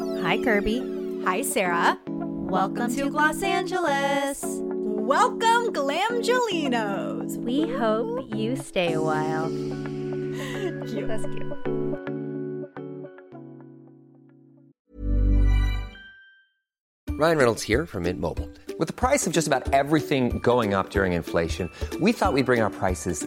Hi, Kirby. Hi, Sarah. Welcome to Los Angeles. Welcome, Glamgelinos. We hope you stay a while. Cute. That's cute. Ryan Reynolds here from Mint Mobile. With the price of just about everything going up during inflation, we thought we'd bring our prices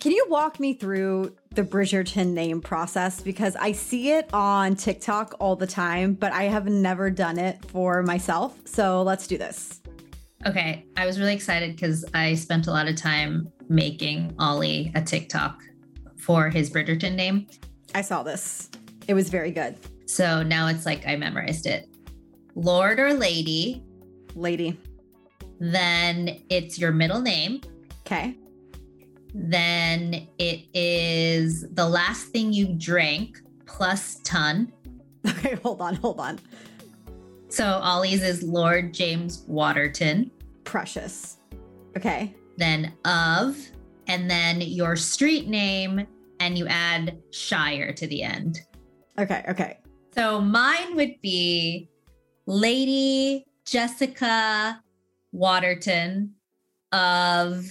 Can you walk me through the Bridgerton name process? Because I see it on TikTok all the time, but I have never done it for myself. So let's do this. Okay, I was really excited because I spent a lot of time making Ollie a TikTok for his Bridgerton name. I saw this. It was very good. So now it's like I memorized it. Lord or lady, Lady. then it's your middle name, Okay. Then it is the last thing you drank plus ton. Okay, hold on, hold on. So Ollie's is Lord James Waterton, Precious. Okay. then of, and then your street name, and you add Shire to the end. Okay, okay. So mine would be Lady Jessica Waterton of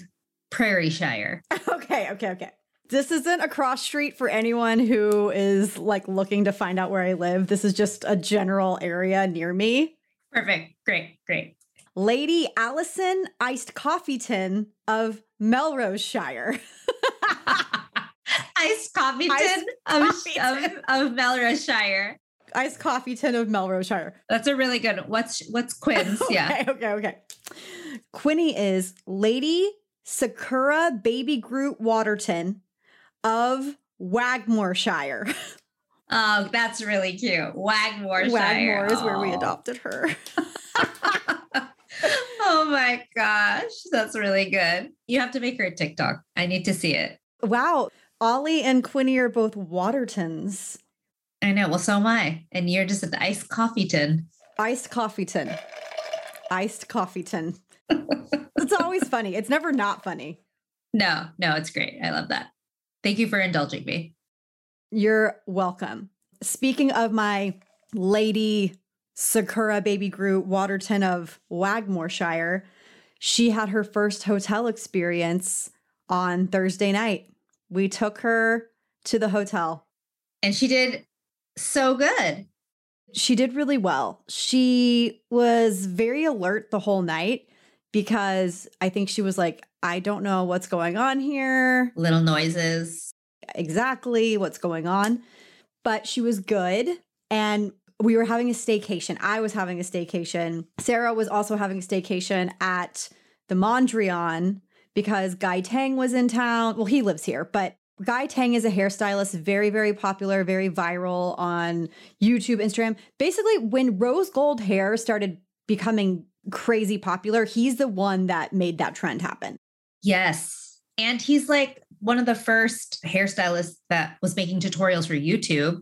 Prairie Shire. Okay, okay, okay. This isn't a cross street for anyone who is like looking to find out where I live. This is just a general area near me. Perfect. Great. Great. Lady Allison Iced Coffee Tin of Melrose Shire. Iced coffee Iced tin of, of, of Melrose Shire. Iced Coffee Tin of Melrose Shire. That's a really good. What's what's Quinn's? Yeah. Okay, okay, okay. Quinny is Lady Sakura Baby Groot Waterton of Wagmoreshire. Oh, that's really cute. Wagmore Shire. Wagmore is where we adopted her. oh my gosh, that's really good. You have to make her a TikTok. I need to see it. Wow. Ollie and Quinny are both Watertons. I know. Well, so am I. And you're just at the iced coffee tin. Iced coffee tin. Iced coffee tin. It's always funny. It's never not funny. No, no, it's great. I love that. Thank you for indulging me. You're welcome. Speaking of my lady Sakura Baby Groot Waterton of Wagmoreshire, she had her first hotel experience on Thursday night. We took her to the hotel. And she did so good. She did really well. She was very alert the whole night because I think she was like, I don't know what's going on here. Little noises. exactly what's going on, but she was good. And we were having a staycation. I was having a staycation. Sarah was also having a staycation at the Mondrian because Guy Tang was in town. Well, he lives here, but Guy Tang is a hairstylist, very, very popular, very viral on YouTube, Instagram. Basically, when rose gold hair started becoming crazy popular, he's the one that made that trend happen. Yes. And he's like one of the first hairstylists that was making tutorials for YouTube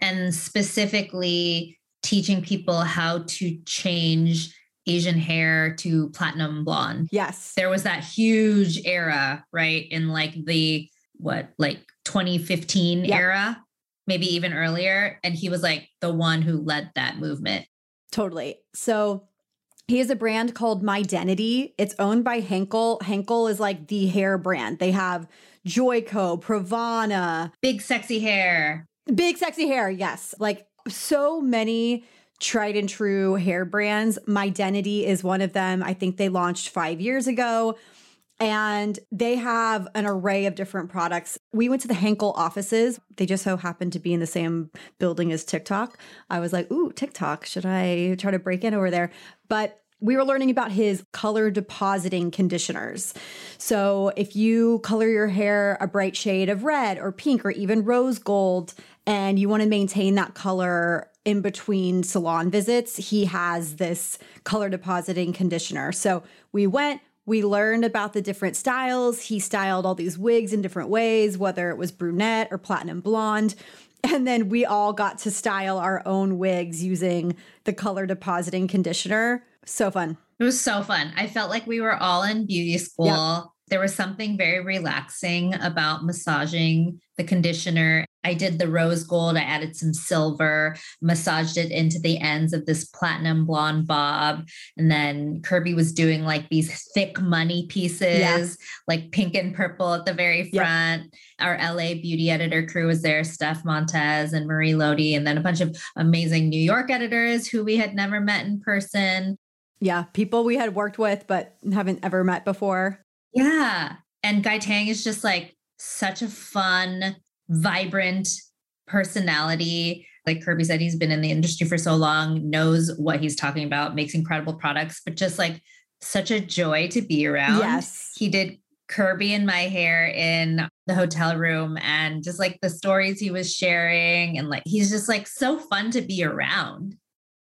and specifically teaching people how to change Asian hair to platinum blonde. Yes. There was that huge era, right? In like the what, like 2015 Yep. era, maybe even earlier. And he was like the one who led that movement. Totally. So he has a brand called My Identity. It's owned by Henkel. Henkel is like the hair brand. They have Joico, Pravana, Big sexy hair. big sexy hair. Yes. Like so many tried and true hair brands. My Identity is one of them. I think they launched five years ago. And they have an array of different products. We went to the Henkel offices. They just so happened to be in the same building as TikTok. I was like, ooh, TikTok. Should I try to break in over there? But we were learning about his color depositing conditioners. So if you color your hair a bright shade of red or pink or even rose gold, and you want to maintain that color in between salon visits, he has this color depositing conditioner. So we went, we learned about the different styles. He styled all these wigs in different ways, whether it was brunette or platinum blonde. And then we all got to style our own wigs using the color depositing conditioner. So fun. It was so fun. I felt like we were all in beauty school. Yep. There was something very relaxing about massaging the conditioner. I did the rose gold, I added some silver, massaged it into the ends of this platinum blonde bob. And then Kirby was doing like these thick money pieces, yeah. like pink and purple at the very front. Yep. Our LA beauty editor crew was there, Steph Montez and Marie Lodi, and then a bunch of amazing New York editors who we had never met in person. Yeah, people we had worked with but haven't ever met before. Yeah. And Guy Tang is just like such a fun, vibrant personality. Like Kirby said, he's been in the industry for so long, knows what he's talking about, makes incredible products, but just like such a joy to be around. Yes. He did Kirby and my hair in the hotel room and just like the stories he was sharing. And like, he's just like so fun to be around.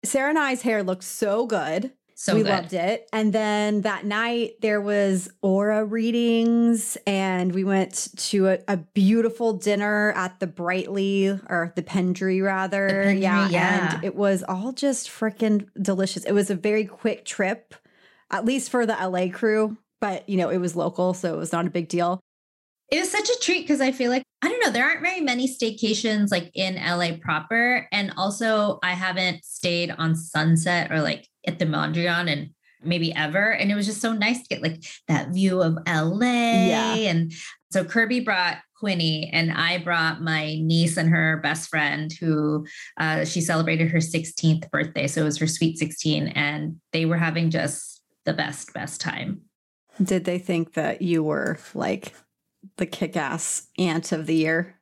Sarah and I's hair looks so good. So we good. loved it. And then that night there was aura readings, and we went to a, a beautiful dinner at the Brightly or the Pendry rather. The Pendry, yeah, yeah. And it was all just freaking delicious. It was a very quick trip, at least for the LA crew, but you know, it was local, so it was not a big deal. It was such a treat because I feel like, I don't know, there aren't very many staycations like in LA proper. And also, I haven't stayed on Sunset or like at the Mondrian and maybe ever. And it was just so nice to get like that view of LA. Yeah. And so Kirby brought Quinny and I brought my niece and her best friend who uh, she celebrated her 16th birthday. So it was her sweet 16. And they were having just the best, best time. Did they think that you were like the kick ass aunt of the year?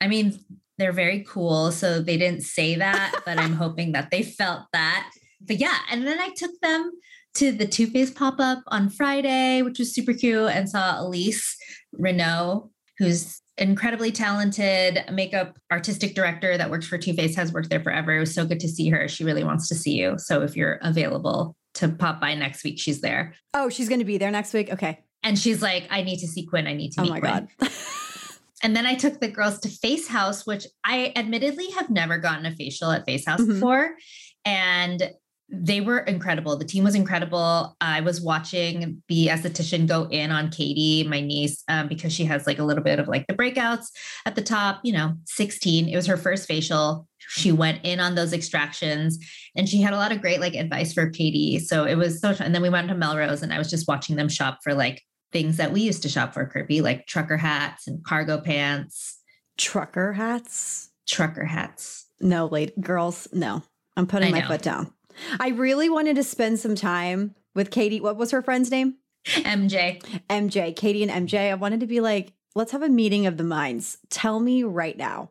I mean, they're very cool. So they didn't say that, but I'm hoping that they felt that. But yeah, and then I took them to the Too Faced pop up on Friday, which was super cute, and saw Elyse Reneau, who's incredibly talented makeup artistic director that works for Too Faced, has worked there forever. It was so good to see her. She really wants to see you. So if you're available to pop by next week, she's there. Oh, she's going to be there next week. Okay. And she's like, I need to see Quinn. I need to oh meet my Quinn. God. and then I took the girls to Face House, which I admittedly have never gotten a facial at Face House Mhm. before. And they were incredible. The team was incredible. I was watching the esthetician go in on Katie, my niece, um, because she has like a little bit of like the breakouts at the top, you know, 16. It was her first facial. She went in on those extractions and she had a lot of great like advice for Katie. So it was so, and then we went to Melrose and I was just watching them shop for like things that we used to shop for Kirby, like trucker hats and cargo pants, Trucker hats? trucker hats. No, late girls, no. I'm putting my foot down. I really wanted to spend some time with Katie. What was her friend's name? MJ. MJ. Katie and MJ. I wanted to be like, let's have a meeting of the minds. Tell me right now.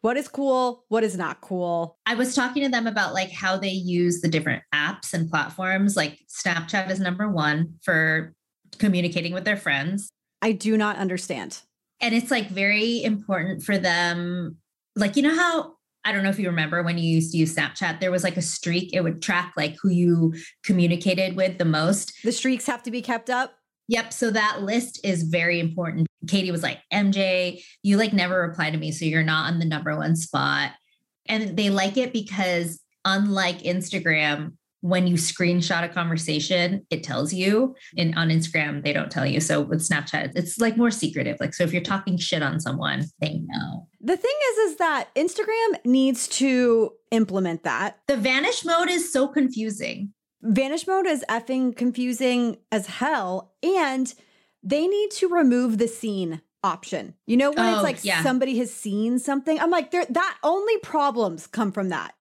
What is cool? What is not cool? I was talking to them about like how they use the different apps and platforms. Like Snapchat is number one for communicating with their friends. I do not understand. And it's like very important for them. Like, you know how I don't know if you remember when you used to use Snapchat, there was like a streak, it would track like who you communicated with the most. The streaks have to be kept up. Yep. So that list is very important. Katie was like, MJ, you like never reply to me. So you're not on the number one spot. And they like it because, unlike Instagram, when you screenshot a conversation, it tells you. And on Instagram, they don't tell you. So with Snapchat, it's like more secretive. Like, so if you're talking shit on someone, they know. The thing is, is that Instagram needs to implement that. The vanish mode is so confusing. Vanish mode is effing confusing as hell. And they need to remove the scene option. You know, when it's Oh, like yeah. somebody has seen something, I'm like, there that only problems come from that.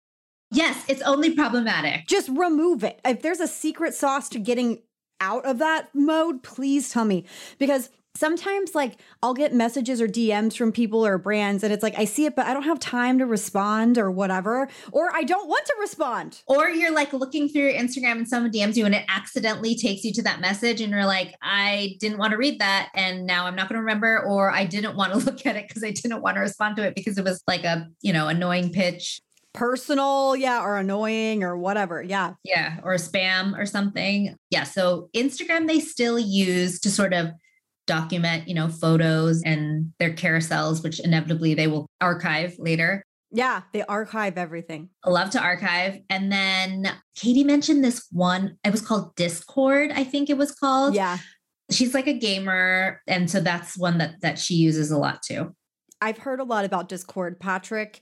Yes, it's only problematic. Just remove it. If there's a secret sauce to getting out of that mode, please tell me. Because sometimes, like, I'll get messages or DMs from people or brands, and it's like, I see it, but I don't have time to respond or whatever, or I don't want to respond. Or you're like looking through your Instagram and someone DMs you and it accidentally takes you to that message and you're like, I didn't want to read that and now I'm not going to remember or I didn't want to look at it because I didn't want to respond to it because it was like a, you know, annoying pitch. Personal, yeah, or annoying or whatever. Yeah. Yeah, or spam or something. Yeah. So Instagram, they still use to sort of document, you know, photos and their carousels, which inevitably they will archive later. Yeah. They archive everything. I love to archive. And then Katie mentioned this one, it was called Discord, I think it was called. Yeah. She's like a gamer. And so that's one that that she uses a lot too. I've heard a lot about Discord. Patrick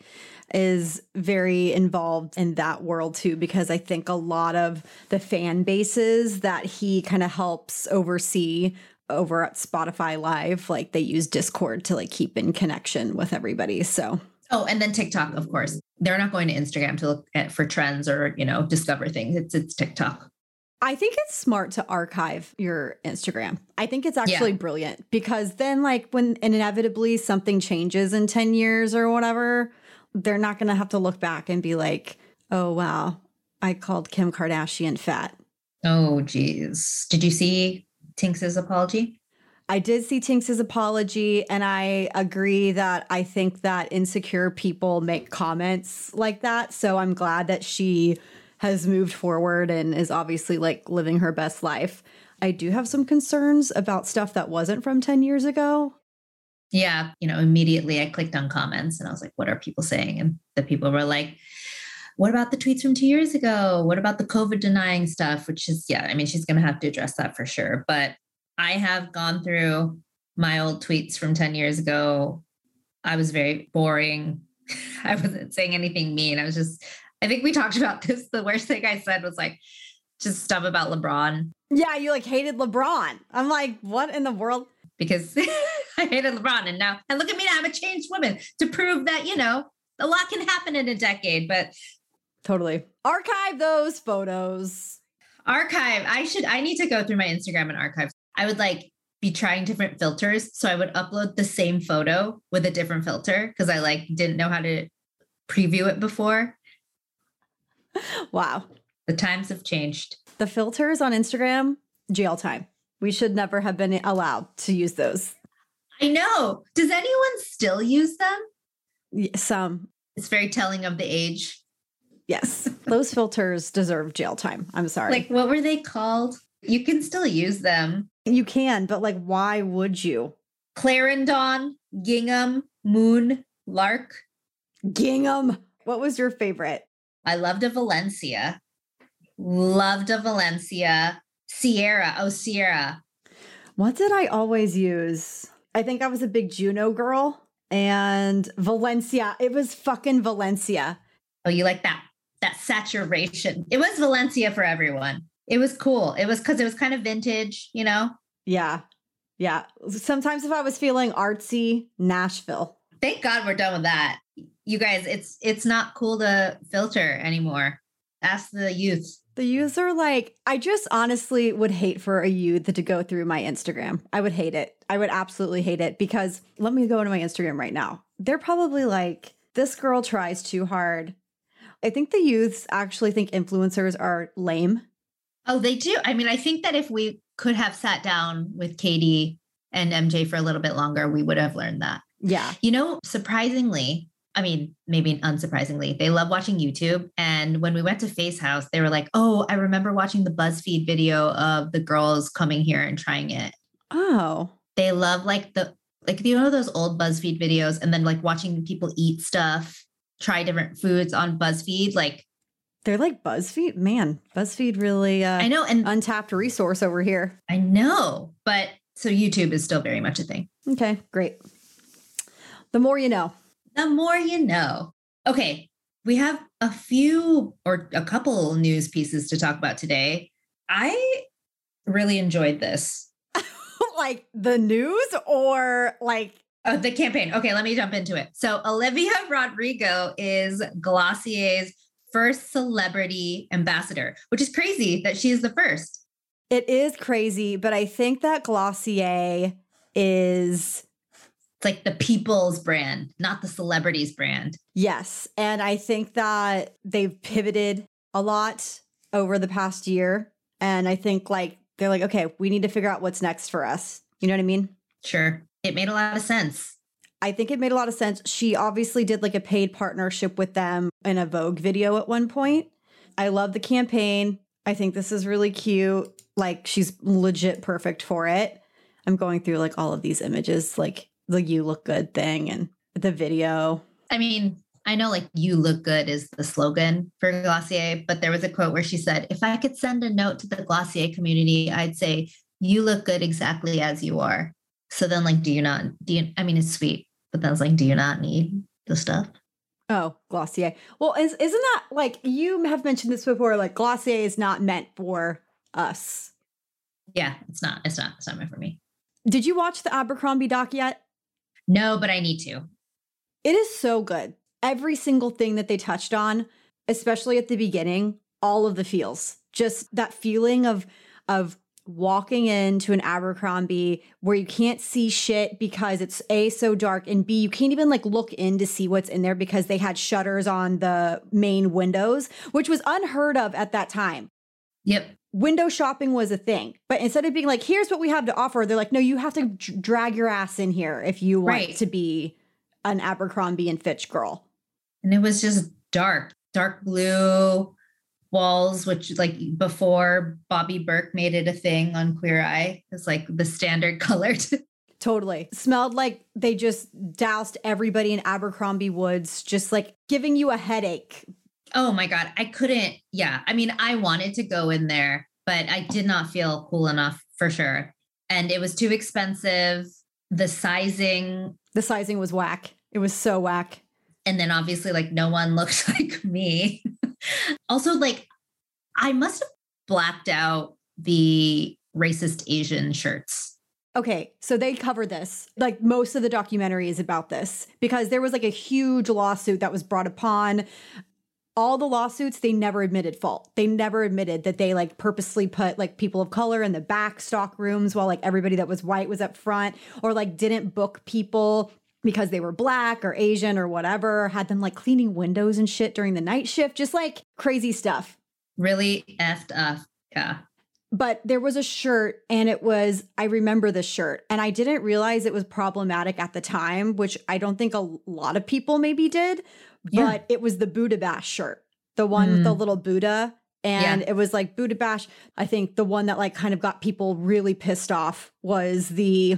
is very involved in that world too, because I think a lot of the fan bases that he kind of helps oversee over at Spotify Live, like they use Discord to like keep in connection with everybody. So Oh, and then TikTok, of course. They're not going to Instagram to look at for trends or, you know, discover things. It's it's TikTok. I think it's smart to archive your Instagram. I think it's actually Yeah. brilliant because then, like, when inevitably something changes in 10 years or whatever, they're not going to have to look back and be like, oh, wow, I called Kim Kardashian fat. Oh, geez. Did you see Tinx's apology? I did see Tinx's apology, and I agree that I think that insecure people make comments like that. So I'm glad that she has moved forward and is obviously like living her best life. I do have some concerns about stuff that wasn't from 10 years ago. Yeah. You know, immediately I clicked on comments and I was like, what are people saying? And the people were like, what about the tweets from two years ago? What about the COVID denying stuff? Which is, yeah, I mean, she's going to have to address that for sure. But I have gone through my old tweets from 10 years ago. I was very boring. I wasn't saying anything mean. I was just, I think we talked about this. The worst thing I said was like just stuff about LeBron Yeah, you like hated LeBron. I'm like, what in the world? because I hated LeBron. And now, and look at me now, I'm a changed woman to prove that, you know, a lot can happen in a decade. But Totally. Archive those photos. archive, I should, I need to go through my Instagram and archive. I would like be trying different filters. So I would upload the same photo with a different filter because I like didn't know how to preview it before. Wow. The times have changed. The filters on Instagram, jail time. We should never have been allowed to use those. I know. Does anyone still use them? Some, It's very telling of the age. yes. those filters deserve jail time. I'm sorry. Like, what were they called? You can still use them. you can, but like, why would you? Clarendon, Gingham, Moon, Lark. Gingham. What was your favorite? I loved a Valencia. Loved a Valencia. Sierra. Oh, Sierra. What did I always use? I think I was a big Juno girl and Valencia. It was fucking Valencia. Oh, you like that? That saturation. It was Valencia for everyone. It was cool. It was because it was kind of vintage, you know? Yeah. Yeah. Sometimes if I was feeling artsy, Nashville. Thank God we're done with that. You guys, it's it's not cool to filter anymore. Ask the youth. The user, like, I just honestly would hate for a youth to go through my Instagram. I would hate it. I would absolutely hate it because let me go into my Instagram right now. They're probably like, this girl tries too hard. I think the youths actually think influencers are lame. Oh, they do. I mean, I think that if we could have sat down with Katie and MJ for a little bit longer, we would have learned that. Yeah. You know, surprisingly, I mean, maybe unsurprisingly, they love watching YouTube. And when we went to Face House, they were like, oh, I remember watching the BuzzFeed video of the girls coming here and trying it. Oh, They love like the, like, you know, those old BuzzFeed videos and then like watching people eat stuff, try different foods on BuzzFeed. Like, they're like BuzzFeed. Man, BuzzFeed really uh, I know. And untapped resource over here. I know, but so YouTube is still very much a thing. Okay, great. The more you know. The more you know. Okay, we have a few or a couple news pieces to talk about today. I really enjoyed this. like the news or like Oh, the campaign. Okay, let me jump into it. So, Olivia Rodrigo is Glossier's first celebrity ambassador, which is crazy that she is the first. it is crazy, but I think that Glossier is It's like the people's brand, not the celebrities brand. yes, and I think that they've pivoted a lot over the past year and I think like they're like okay, we need to figure out what's next for us. You know what I mean? Sure. It made a lot of sense. I think it made a lot of sense. She obviously did like a paid partnership with them in a Vogue video at one point. I love the campaign. I think this is really cute. Like she's legit perfect for it. I'm going through like all of these images, like the you look good thing and the video. I mean, I know like you look good is the slogan for Glossier, but there was a quote where she said, if I could send a note to the Glossier community, I'd say, you look good exactly as you are. So then like, do you not, do you, I mean, it's sweet, but then it's like, do you not need the stuff? Oh, Glossier. Well, is, isn't that like you have mentioned this before? Like Glossier is not meant for us. Yeah, it's not, it's not, it's not meant for me. Did you watch the Abercrombie doc yet? No, but I need to. It is so good. Every single thing that they touched on, especially at the beginning, all of the feels. Just that feeling of of walking into an Abercrombie where you can't see shit because it's A so dark and B you can't even like look in to see what's in there because they had shutters on the main windows, which was unheard of at that time. Yep. Window shopping was a thing. But instead of being like here's what we have to offer, they're like no, you have to d- drag your ass in here if you want Right. to be an Abercrombie and Fitch girl. And it was just dark, dark blue walls, which like before Bobby Berk made it a thing on Queer Eye, it's like the standard colored. Totally. Smelled like they just doused everybody in Abercrombie Woods, just like giving you a headache. Oh my God. I couldn't. Yeah. I mean, I wanted to go in there, but I did not feel cool enough for sure. And it was too expensive. The sizing, The sizing was whack. It was so whack. and then obviously like no one looks like me. also, like I must have blacked out the racist Asian shirts. Okay, so they cover this. Like most of the documentary is about this because there was like a huge lawsuit that was brought upon. All the lawsuits, they never admitted fault. They never admitted that they like purposely put like people of color in the back stock rooms while like everybody that was white was up front or like didn't book people because they were black or Asian or whatever, had them like cleaning windows and shit during the night shift, just like crazy stuff. Really effed up. Yeah. but there was a shirt and it was i remember this shirt and i didn't realize it was problematic at the time which i don't think a lot of people maybe did Yeah. but it was the buddha bash shirt the one with the mm. little buddha and Yeah. it was like buddha bash i think the one that like kind of got people really pissed off was the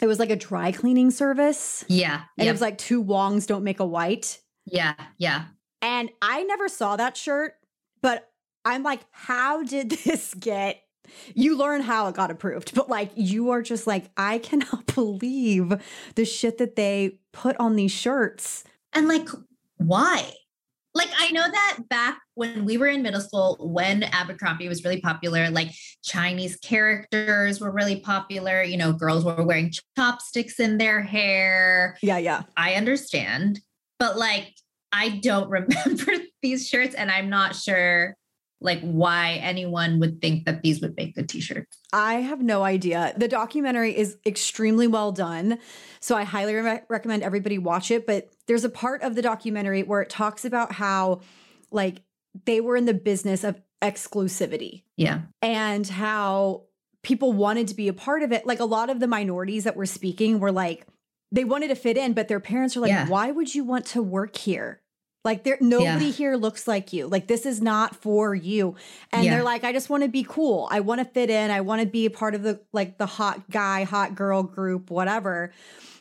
it was like a dry cleaning service Yeah. and yep. it was like two wongs don't make a white yeah. Yeah. and I never saw that shirt, but I'm like, how did this get? You learn how it got approved, but like, you are just like, I cannot believe the shit that they put on these shirts. And like, why? Like, I know that back when we were in middle school, when Abercrombie was really popular, like Chinese characters were really popular. You know, girls were wearing chopsticks in their hair. Yeah, yeah. I understand, but like, I don't remember these shirts, and I'm not sure like why anyone would think that these would make good t-shirts. I have no idea. The documentary is extremely well done. So I highly re- recommend everybody watch it. But there's a part of the documentary where it talks about how, like, they were in the business of exclusivity. Yeah. and how people wanted to be a part of it. Like a lot of the minorities that were speaking were like, they wanted to fit in, but their parents were like, Yeah. why would you want to work here? Like there nobody Yeah. here looks like you. Like this is not for you. And Yeah. they're like, I just want to be cool. I want to fit in. I want to be a part of the like the hot guy, hot girl group, whatever.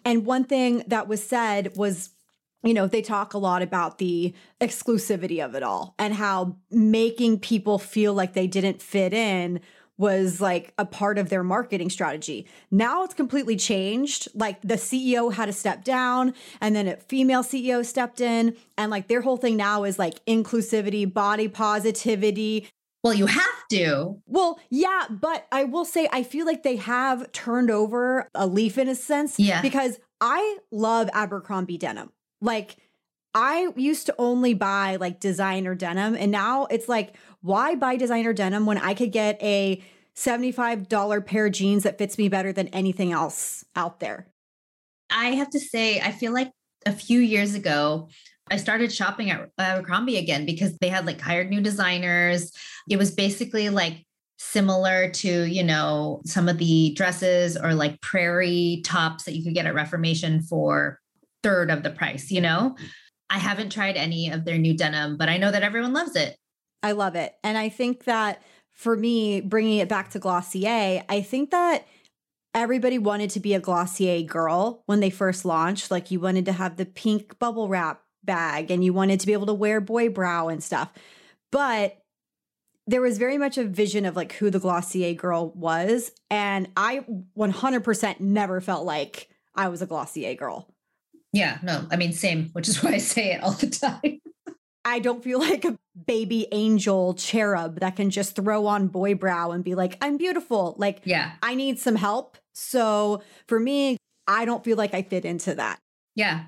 And one thing that was said was you know, they talk a lot about the exclusivity of it all and how making people feel like they didn't fit in was like a part of their marketing strategy. Now it's completely changed. Like the CEO had to step down and then a female CEO stepped in and like their whole thing now is like inclusivity, body positivity, Well, you have to. well, yeah, but I will say I feel like they have turned over a leaf in a sense. Yeah. Because I love Abercrombie denim. Like I used to only buy like designer denim and now it's like why buy designer denim when I could get a $75 pair of jeans that fits me better than anything else out there. I have to say, I feel like a few years ago, I started shopping at Abercrombie again because they had like hired new designers. It was basically like similar to, you know, some of the dresses or like prairie tops that you could get at Reformation for third of the price, you know? I haven't tried any of their new denim, but I know that everyone loves it. I love it. And I think that for me, bringing it back to Glossier, I think that everybody wanted to be a Glossier girl when they first launched. Like you wanted to have the pink bubble wrap bag and you wanted to be able to wear boy brow and stuff. But there was very much a vision of like who the Glossier girl was. And I 100% never felt like I was a Glossier girl. Yeah, no, I mean, same, which is why I say it all the time. I don't feel like a baby angel cherub that can just throw on boy brow and be like, I'm beautiful. Like, yeah, I need some help. So for me, I don't feel like I fit into that. Yeah.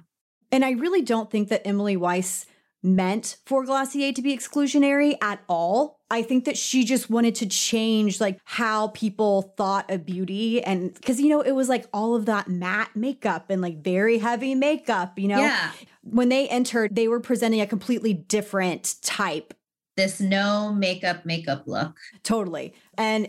And I really don't think that Emily Weiss meant for Glossier to be exclusionary at all. I think that she just wanted to change like how people thought of beauty and cuz you know it was like all of that matte makeup and like very heavy makeup, you know. Yeah. When they entered, they were presenting a completely different type. This no makeup makeup look. Totally. And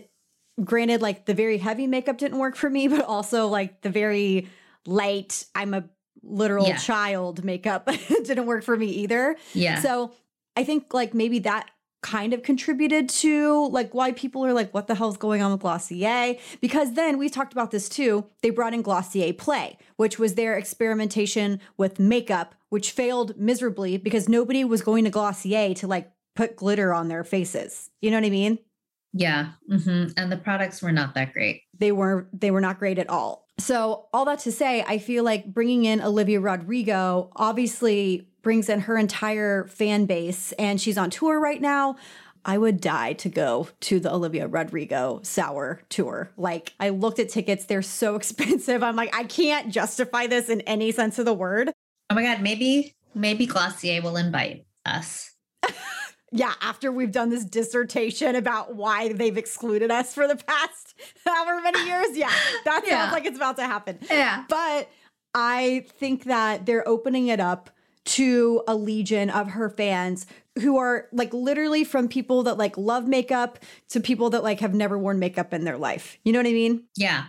granted like the very heavy makeup didn't work for me, but also like the very light I'm a literal Yeah. child makeup didn't work for me either. Yeah. So I think like maybe that kind of contributed to like why people are like, what the hell's going on with Glossier? Because then we talked about this too. They brought in Glossier Play, which was their experimentation with makeup, which failed miserably because nobody was going to Glossier to like put glitter on their faces. You know what I mean? yeah. hmm And the products were not that great. they were they were not great at all. So all that to say, I feel like bringing in Olivia Rodrigo obviously brings in her entire fan base, and she's on tour right now. I would die to go to the Olivia Rodrigo Sour tour. Like I looked at tickets, they're so expensive. I'm like, I can't justify this in any sense of the word. Oh my God, maybe, maybe Glossier will invite us. Yeah, after we've done this dissertation about why they've excluded us for the past however many years. Yeah, that Yeah. sounds like it's about to happen. Yeah. But I think that they're opening it up to a legion of her fans who are like literally from people that like love makeup to people that like have never worn makeup in their life. You know what I mean? Yeah,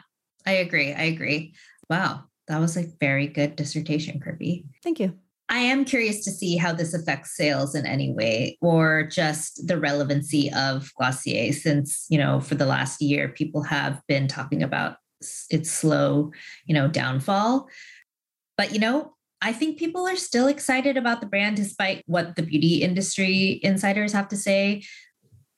I agree. I agree. Wow. That was a very good dissertation, Kirby. Thank you. I am curious to see how this affects sales in any way or just the relevancy of Glossier since, you know, for the last year, people have been talking about its slow, you know, downfall. But, you know, I think people are still excited about the brand despite what the beauty industry insiders have to say.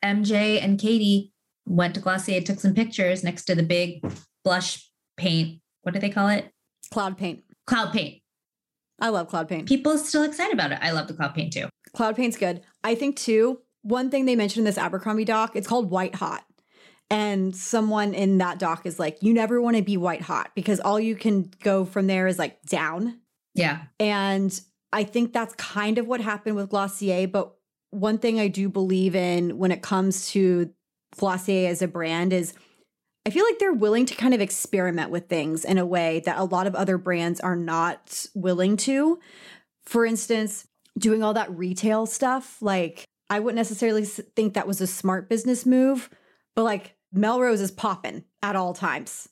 MJ and Katie went to Glossier, took some pictures next to the big blush paint. What do they call it? Cloud paint. Cloud paint. I love cloud paint. People are still excited about it. I love the cloud paint too. Cloud paint's good. I think too, one thing they mentioned in this Abercrombie doc, it's called white hot. And someone in that doc is like, you never want to be white hot because all you can go from there is like down. Yeah. And I think that's kind of what happened with Glossier. But one thing I do believe in when it comes to Glossier as a brand is I feel like they're willing to kind of experiment with things in a way that a lot of other brands are not willing to. For instance, doing all that retail stuff, like I wouldn't necessarily think that was a smart business move, but like Melrose is popping at all times.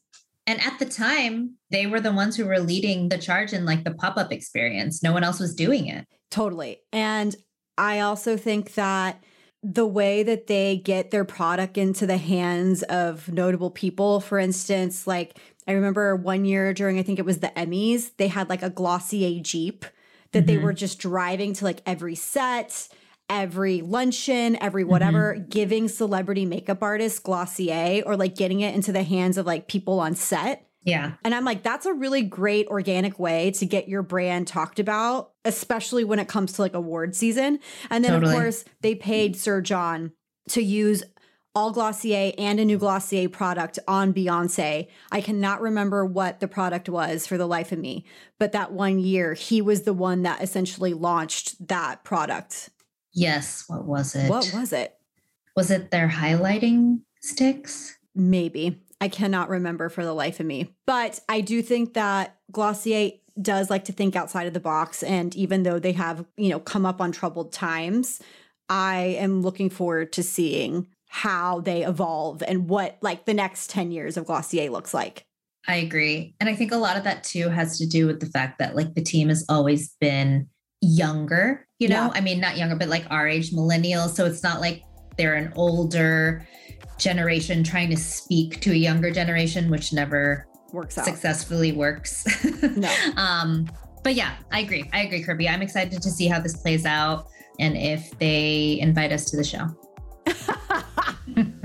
And at the time, they were the ones who were leading the charge in like the pop up experience. No one else was doing it. Totally. And I also think that the way that they get their product into the hands of notable people, for instance, like I remember one year during, I think it was the Emmys, they had like a Glossier Jeep that they Mhm. were just driving to like every set, every luncheon, every whatever, mm-hmm. giving celebrity makeup artists Glossier or like getting it into the hands of like people on set. Yeah. And I'm like, that's a really great organic way to get your brand talked about, especially when it comes to like award season. And then, Totally. of course, they paid Sir John to use all Glossier and a new Glossier product on Beyonce. I cannot remember what the product was for the life of me, but that one year, he was the one that essentially launched that product. Yes. What was it? What was it? Was it their highlighting sticks? Maybe. I cannot remember for the life of me. But I do think that Glossier does like to think outside of the box. And even though they have, you know, come up on troubled times, I am looking forward to seeing how they evolve and what like the next 10 years of Glossier looks like. I agree. And I think a lot of that too has to do with the fact that like the team has always been younger, you know? Yeah. I mean, not younger, but like our age millennials. So it's not like they're an older generation trying to speak to a younger generation, which never Works out. successfully works. No. um, but yeah, I agree. I agree, Kirby. I'm excited to see how this plays out and if they invite us to the show.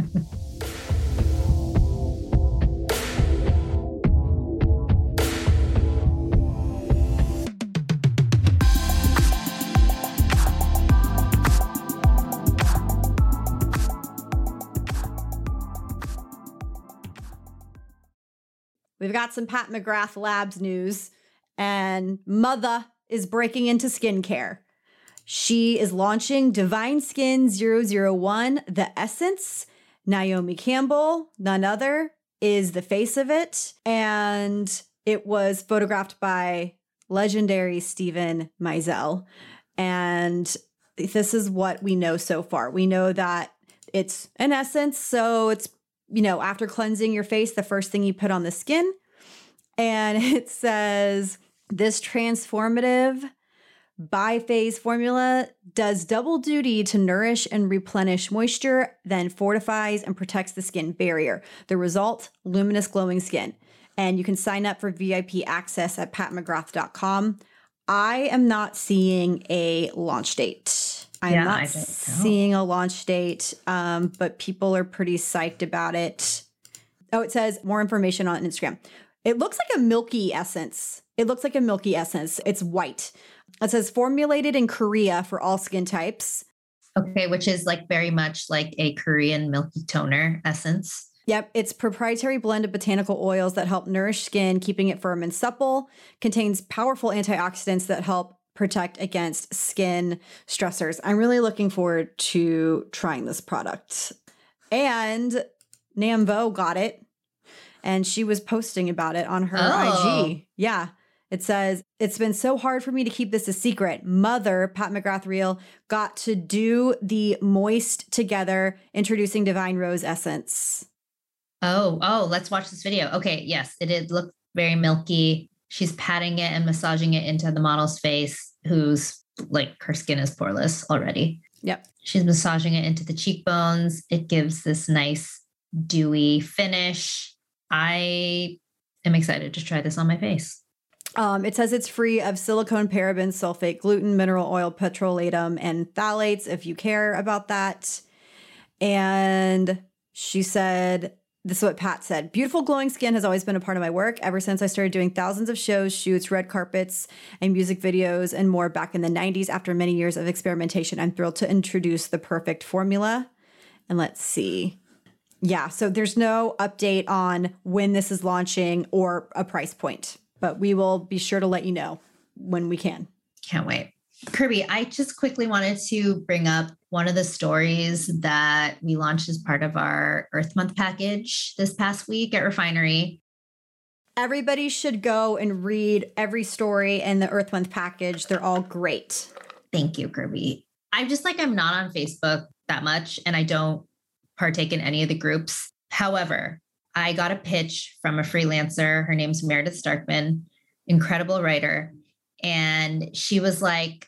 We've got some Pat McGrath Labs news, and Mother is breaking into skincare. She is launching Divine Skin 001, the essence. Naomi Campbell, none other, is the face of it. And it was photographed by legendary Steven Meisel. And this is what we know so far. We know that it's an essence, so it's you know, after cleansing your face, the first thing you put on the skin. And it says this transformative biphase formula does double duty to nourish and replenish moisture, then fortifies and protects the skin barrier. The result luminous glowing skin. And you can sign up for VIP access at patmcgrath.com. I am not seeing a launch date. I'm Yeah, not seeing a launch date, um, but people are pretty psyched about it. Oh, it says more information on Instagram. It looks like a milky essence. It looks like a milky essence. It's white. It says formulated in Korea for all skin types. Okay, which is like very much like a Korean milky toner essence. Yep, it's proprietary blend of botanical oils that help nourish skin, keeping it firm and supple. Contains powerful antioxidants that help protect against skin stressors. I'm really looking forward to trying this product. And Nam Vo got it and she was posting about it on her Oh. IG. Yeah. It says, It's been so hard for me to keep this a secret. Mother, Pat McGrath Reel, got to do the moist together, introducing Divine Rose Essence. Oh, oh, let's watch this video. Okay, yes, it did look very milky. She's patting it and massaging it into the model's face, who's like her skin is poreless already. Yep. She's massaging it into the cheekbones. It gives this nice dewy finish. I am excited to try this on my face. Um, it says it's free of silicone, parabens, sulfate, gluten, mineral oil, petrolatum, and phthalates if you care about that. And she said, this is what Pat said. Beautiful glowing skin has always been a part of my work ever since I started doing thousands of shows, shoots, red carpets, and music videos and more back in the 90s. After many years of experimentation, I'm thrilled to introduce the perfect formula. And let's see. Yeah, so there's no update on when this is launching or a price point, but we will be sure to let you know when we can. Can't wait. Kirby, I just quickly wanted to bring up one of the stories that we launched as part of our Earth Month package this past week at Refinery. Everybody should go and read every story in the Earth Month package. They're all great. Thank you, Kirby. I'm just like, I'm not on Facebook that much and I don't partake in any of the groups. However, I got a pitch from a freelancer. Her name's Meredith Starkman, incredible writer. And she was like,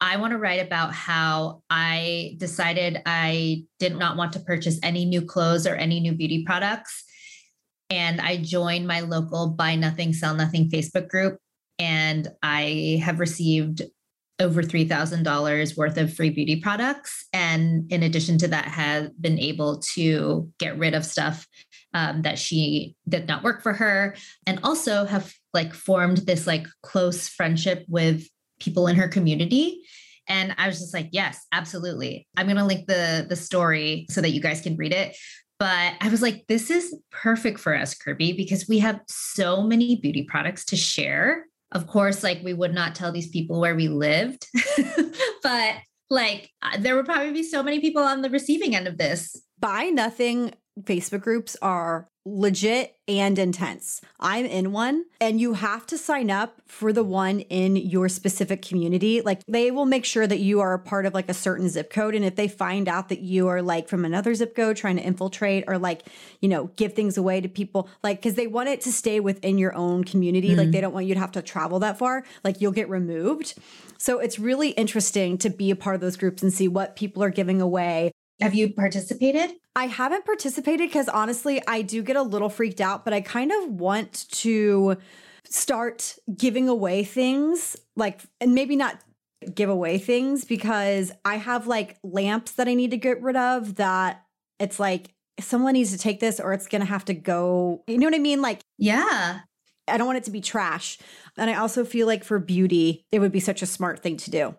I want to write about how I decided I did not want to purchase any new clothes or any new beauty products. And I joined my local Buy Nothing, Sell Nothing Facebook group. And I have received over $3,000 worth of free beauty products. And in addition to that, have been able to get rid of stuff um, that she did not work for her. And also have like formed this like close friendship with people in her community. And I was just like, yes, absolutely. I'm going to link the the story so that you guys can read it. But I was like, this is perfect for us, Kirby, because we have so many beauty products to share. Of course, like we would not tell these people where we lived, but like uh, there would probably be so many people on the receiving end of this. Buy Nothing Facebook groups are legit and intense. I'm in one and you have to sign up for the one in your specific community. Like they will make sure that you are a part of like a certain zip code and if they find out that you are like from another zip code trying to infiltrate or like, you know, give things away to people like cuz they want it to stay within your own community. Mm. Like they don't want you to have to travel that far. Like you'll get removed. So it's really interesting to be a part of those groups and see what people are giving away. Have you participated? I haven't participated because honestly, I do get a little freaked out, but I kind of want to start giving away things like, and maybe not give away things because I have like lamps that I need to get rid of that it's like someone needs to take this or it's going to have to go. You know what I mean? Like, yeah. I don't want it to be trash. And I also feel like for beauty, it would be such a smart thing to do.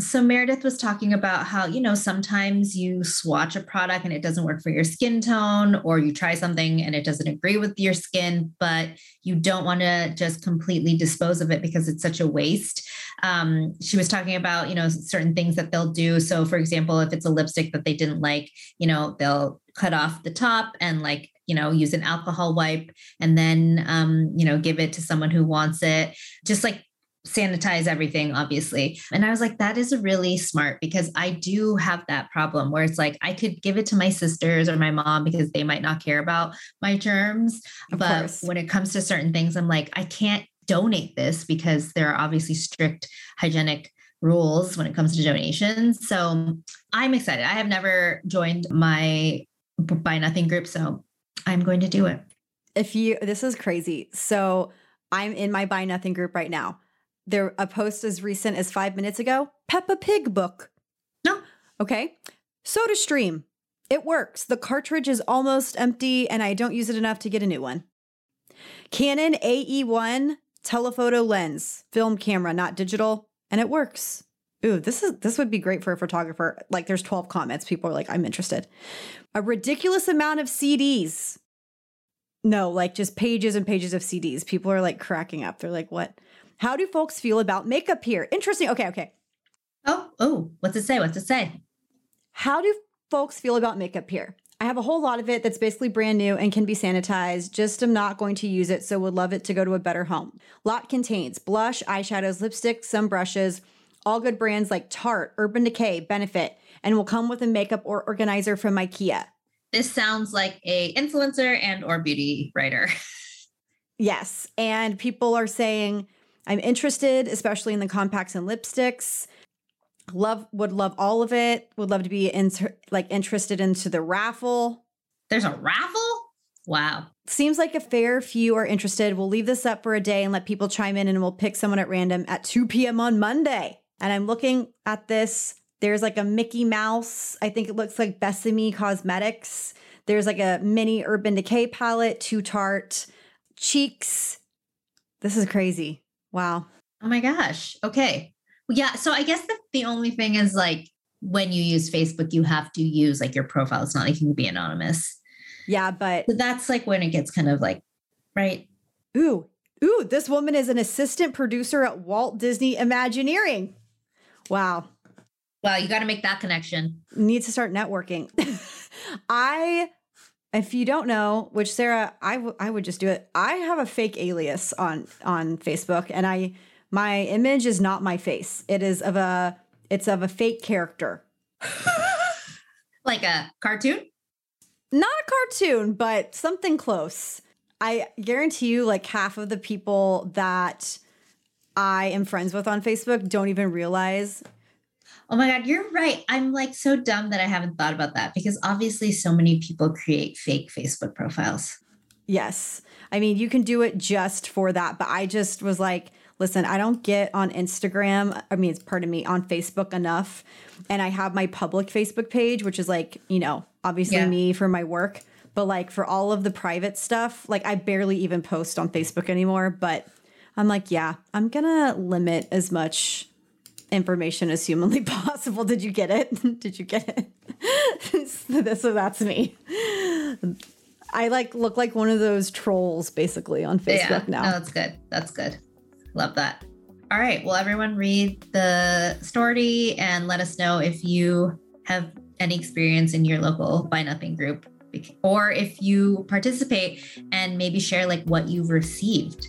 So Meredith was talking about how, you know, sometimes you swatch a product and it doesn't work for your skin tone, or you try something and it doesn't agree with your skin, but you don't want to just completely dispose of it because it's such a waste. Um, she was talking about, you know, certain things that they'll do. So, for example, if it's a lipstick that they didn't like, you know, they'll cut off the top and like you know use an alcohol wipe and then um, you know give it to someone who wants it just like sanitize everything, obviously. And I was like, that is really smart because I do have that problem where it's like I could give it to my sisters or my mom because they might not care about my germs. Of but course. when it comes to certain things, I'm like, I can't donate this because there are obviously strict hygienic rules when it comes to donations. So I'm excited. I have never joined my buy nothing group. So I'm going to do it. If you, this is crazy. So I'm in my buy nothing group right now there a post as recent as five minutes ago. Peppa Pig book. No. Okay. Soda Stream. It works. The cartridge is almost empty and I don't use it enough to get a new one. Canon AE1 telephoto lens, film camera, not digital, and it works. Ooh, this is this would be great for a photographer. Like there's 12 comments. People are like, I'm interested. A ridiculous amount of CDs. No, like just pages and pages of CDs. People are like cracking up. They're like, what? How do folks feel about makeup here? Interesting. Okay, okay. Oh, oh, what's it say? What's it say? How do folks feel about makeup here? I have a whole lot of it that's basically brand new and can be sanitized. Just am not going to use it, so would love it to go to a better home. Lot contains blush, eyeshadows, lipstick, some brushes, all good brands like Tarte, Urban Decay, Benefit, and will come with a makeup or organizer from IKEA. This sounds like a influencer and or beauty writer. yes, and people are saying I'm interested, especially in the compacts and lipsticks. Love would love all of it. Would love to be in, like interested into the raffle. There's a raffle? Wow. Seems like a fair few are interested. We'll leave this up for a day and let people chime in and we'll pick someone at random at 2 p.m. on Monday. And I'm looking at this. There's like a Mickey Mouse. I think it looks like Besame Cosmetics. There's like a mini Urban Decay palette, Too Tarte, cheeks. This is crazy. Wow. Oh my gosh. Okay. Yeah. So I guess the, the only thing is like when you use Facebook, you have to use like your profile. It's not like you can be anonymous. Yeah, but that's like when it gets kind of like, right? Ooh, ooh, this woman is an assistant producer at Walt Disney Imagineering. Wow. Wow, you got to make that connection. Need to start networking. I if you don't know, which Sarah, I, w- I would just do it. I have a fake alias on on Facebook, and I my image is not my face. It is of a it's of a fake character, like a cartoon. Not a cartoon, but something close. I guarantee you, like half of the people that I am friends with on Facebook don't even realize Oh my God, you're right. I'm like so dumb that I haven't thought about that because obviously so many people create fake Facebook profiles. Yes. I mean, you can do it just for that. But I just was like, listen, I don't get on Instagram. I mean, it's part of me on Facebook enough. And I have my public Facebook page, which is like, you know, obviously yeah. me for my work. But like for all of the private stuff, like I barely even post on Facebook anymore. But I'm like, yeah, I'm going to limit as much information as humanly possible. Did you get it? Did you get it? so that's me. I like look like one of those trolls basically on Facebook yeah, now. No, that's good. That's good. Love that. All right. Well, everyone read the story and let us know if you have any experience in your local Buy Nothing group or if you participate and maybe share like what you've received.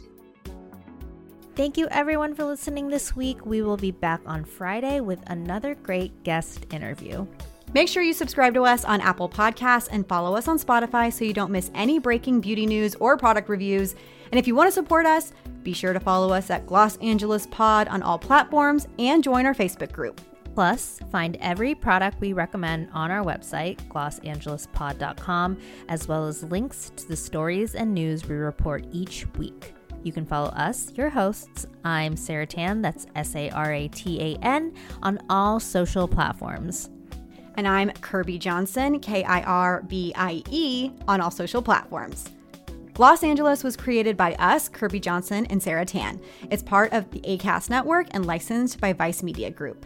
Thank you everyone for listening this week. We will be back on Friday with another great guest interview. Make sure you subscribe to us on Apple Podcasts and follow us on Spotify so you don't miss any breaking beauty news or product reviews. And if you want to support us, be sure to follow us at Gloss Angeles Pod on all platforms and join our Facebook group. Plus, find every product we recommend on our website, glossangelespod.com, as well as links to the stories and news we report each week. You can follow us, your hosts. I'm Sarah Tan, that's S A R A T A N, on all social platforms. And I'm Kirbie Johnson, K I R B I E, on all social platforms. Gloss Angeles was created by us, Kirbie Johnson and Sarah Tan. It's part of the ACAST network and licensed by Vice Media Group.